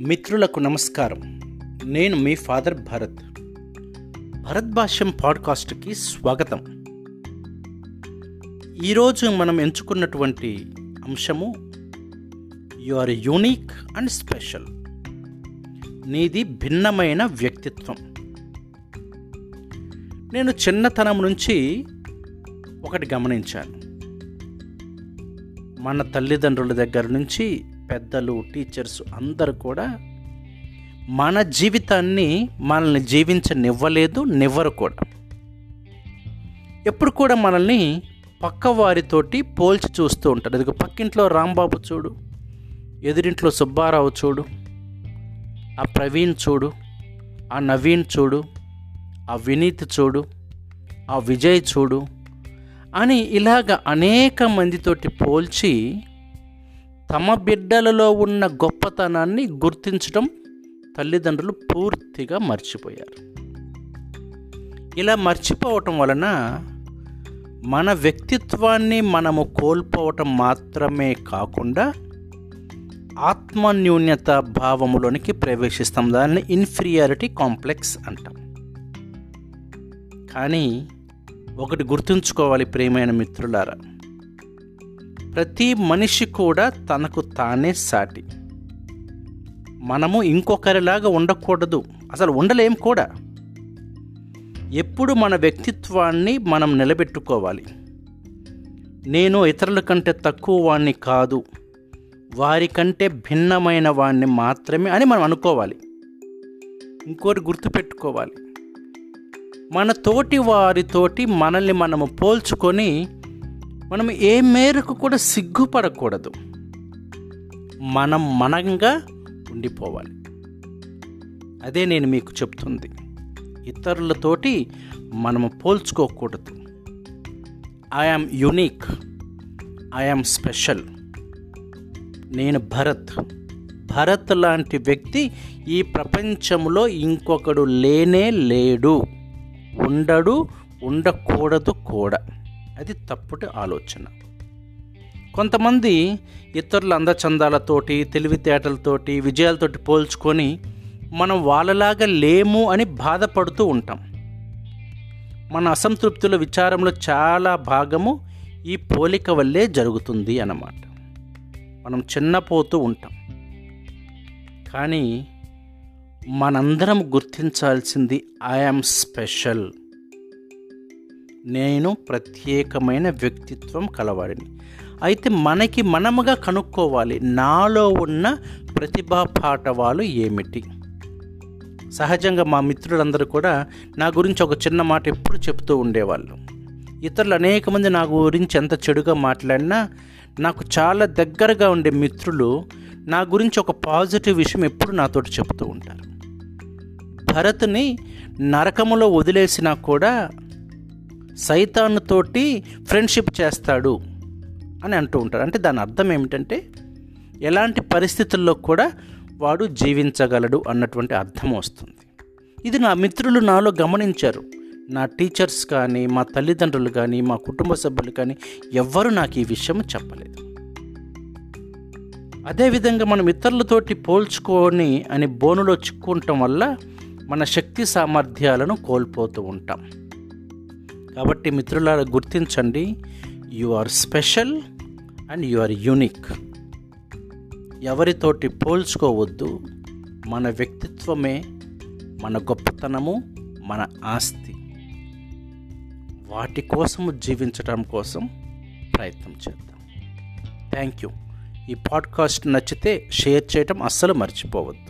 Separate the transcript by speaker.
Speaker 1: మిత్రులకు నమస్కారం. నేను మీ ఫాదర్ భరత్. భరత్ భాష్యం పాడ్కాస్ట్కి స్వాగతం. ఈరోజు మనం ఎంచుకున్నటువంటి అంశము you are unique and special నీది భిన్నమైన వ్యక్తిత్వం. నేను చిన్నతనం నుంచి ఒకటి గమనించాను. మన తల్లిదండ్రుల దగ్గర నుంచి పెద్దలు టీచర్స్ అందరూ కూడా మన జీవితాన్ని మనల్ని జీవించనివ్వలేదు నివ్వరు కూడా ఎప్పుడు కూడా మనల్ని పక్క వారితోటి పోల్చి చూస్తూ ఉంటారు. ఇదిగో పక్కింట్లో రాంబాబు చూడు ఎదురింట్లో సుబ్బారావు చూడు ఆ ప్రవీణ్ చూడు ఆ నవీన్ చూడు ఆ వినీత్ చూడు ఆ విజయ్ చూడు అని ఇలాగ అనేక మందితోటి పోల్చి తమ బిడ్డలలో ఉన్న గొప్పతనాన్ని గుర్తించడం తల్లిదండ్రులు పూర్తిగా మర్చిపోయారు. ఇలా మర్చిపోవటం వలన మన వ్యక్తిత్వాన్ని మనము కోల్పోవటం మాత్రమే కాకుండా ఆత్మన్యూన్యత భావములోనికి ప్రవేశిస్తాం. దాన్ని ఇన్ఫీరియారిటీ కాంప్లెక్స్ అంటాం. కానీ ఒకటి గుర్తుంచుకోవాలి ప్రియమైన మిత్రులారా ప్రతి మనిషి కూడా తనకు తానే సాటి. మనము ఇంకొకరిలాగా ఉండకూడదు. అసలు ఉండలేం కూడా. ఎప్పుడు మన వ్యక్తిత్వాన్ని మనం నిలబెట్టుకోవాలి. నేను ఇతరుల కంటే తక్కువ వాణ్ణి కాదు. వారికంటే భిన్నమైన వాణ్ణి మాత్రమే అని మనం అనుకోవాలి. ఇంకోటి గుర్తుపెట్టుకోవాలి. మన తోటి వారితోటి మనల్ని మనము పోల్చుకొని మనం ఏ మేరకు కూడా సిగ్గుపడకూడదు. మనం మనంగా ఉండిపోవాలి. అదే నేను మీకు చెప్తుంది. ఇతరులతోటి మనము పోల్చుకోకూడదు. I am unique I am special నేను భరత్. భరత్ లాంటి వ్యక్తి ఈ ప్రపంచంలో ఇంకొకడు లేనే లేడు. ఉండడు ఉండకూడదు కూడా. అది తప్పుటి ఆలోచన. కొంతమంది ఇతరుల అందచందాలతోటి తెలివితేటలతోటి విజయాలతోటి పోల్చుకొని మనం వాళ్ళలాగా లేము అని బాధపడుతూ ఉంటాం. మన అసంతృప్తుల విచారంలో చాలా భాగము ఈ పోలిక వల్లే జరుగుతుంది అన్నమాట. మనం చిన్నపోతూ ఉంటాం. కానీ మనందరం గుర్తించాల్సింది ఐఎమ్ స్పెషల్ నేను ప్రత్యేకమైన వ్యక్తిత్వం కలవాడిని. అయితే మనకి మనముగా కనుక్కోవాలి నాలో ఉన్న ప్రతిభా పాఠవాలు ఏమిటి? సహజంగా మా మిత్రులందరూ కూడా నా గురించి ఒక చిన్న మాట ఎప్పుడు చెప్తూ ఉండేవాళ్ళు. ఇతరులు అనేక మంది నా గురించి ఎంత చెడుగా మాట్లాడినా నాకు చాలా దగ్గరగా ఉండే మిత్రులు నా గురించి ఒక పాజిటివ్ విషయం ఎప్పుడు నాతోటి చెప్తూ ఉంటారు. భరత్ని నరకములో వదిలేసినా కూడా సైతాన్తోటి ఫ్రెండ్షిప్ చేస్తాడు అని అంటూ ఉంటారు అంటే దాని అర్థం ఏమిటంటే ఎలాంటి పరిస్థితుల్లో కూడా వాడు జీవించగలడు అన్నటువంటి అర్థం వస్తుంది. ఇది నా మిత్రులు నాలో గమనించారు. నా టీచర్స్ కానీ మా తల్లిదండ్రులు కానీ మా కుటుంబ సభ్యులు కానీ ఎవ్వరూ నాకు ఈ విషయం చెప్పలేదు. అదేవిధంగా మనం ఇతరులతోటి పోల్చుకొని అని బోనులో చిక్కుంటాం వల్ల మన శక్తి సామర్థ్యాలను కోల్పోతూ ఉంటాం. కాబట్టి మిత్రులారా గుర్తించండి you are special and you are unique ఎవరితోటి పోల్చుకోవద్దు మన వ్యక్తిత్వమే మన గొప్పతనము మన ఆస్తి. వాటి కోసము జీవించడం కోసం ప్రయత్నం చేద్దాం. థ్యాంక్ యూ ఈ పాడ్కాస్ట్ నచ్చితే షేర్ చేయటం అస్సలు మర్చిపోవద్దు.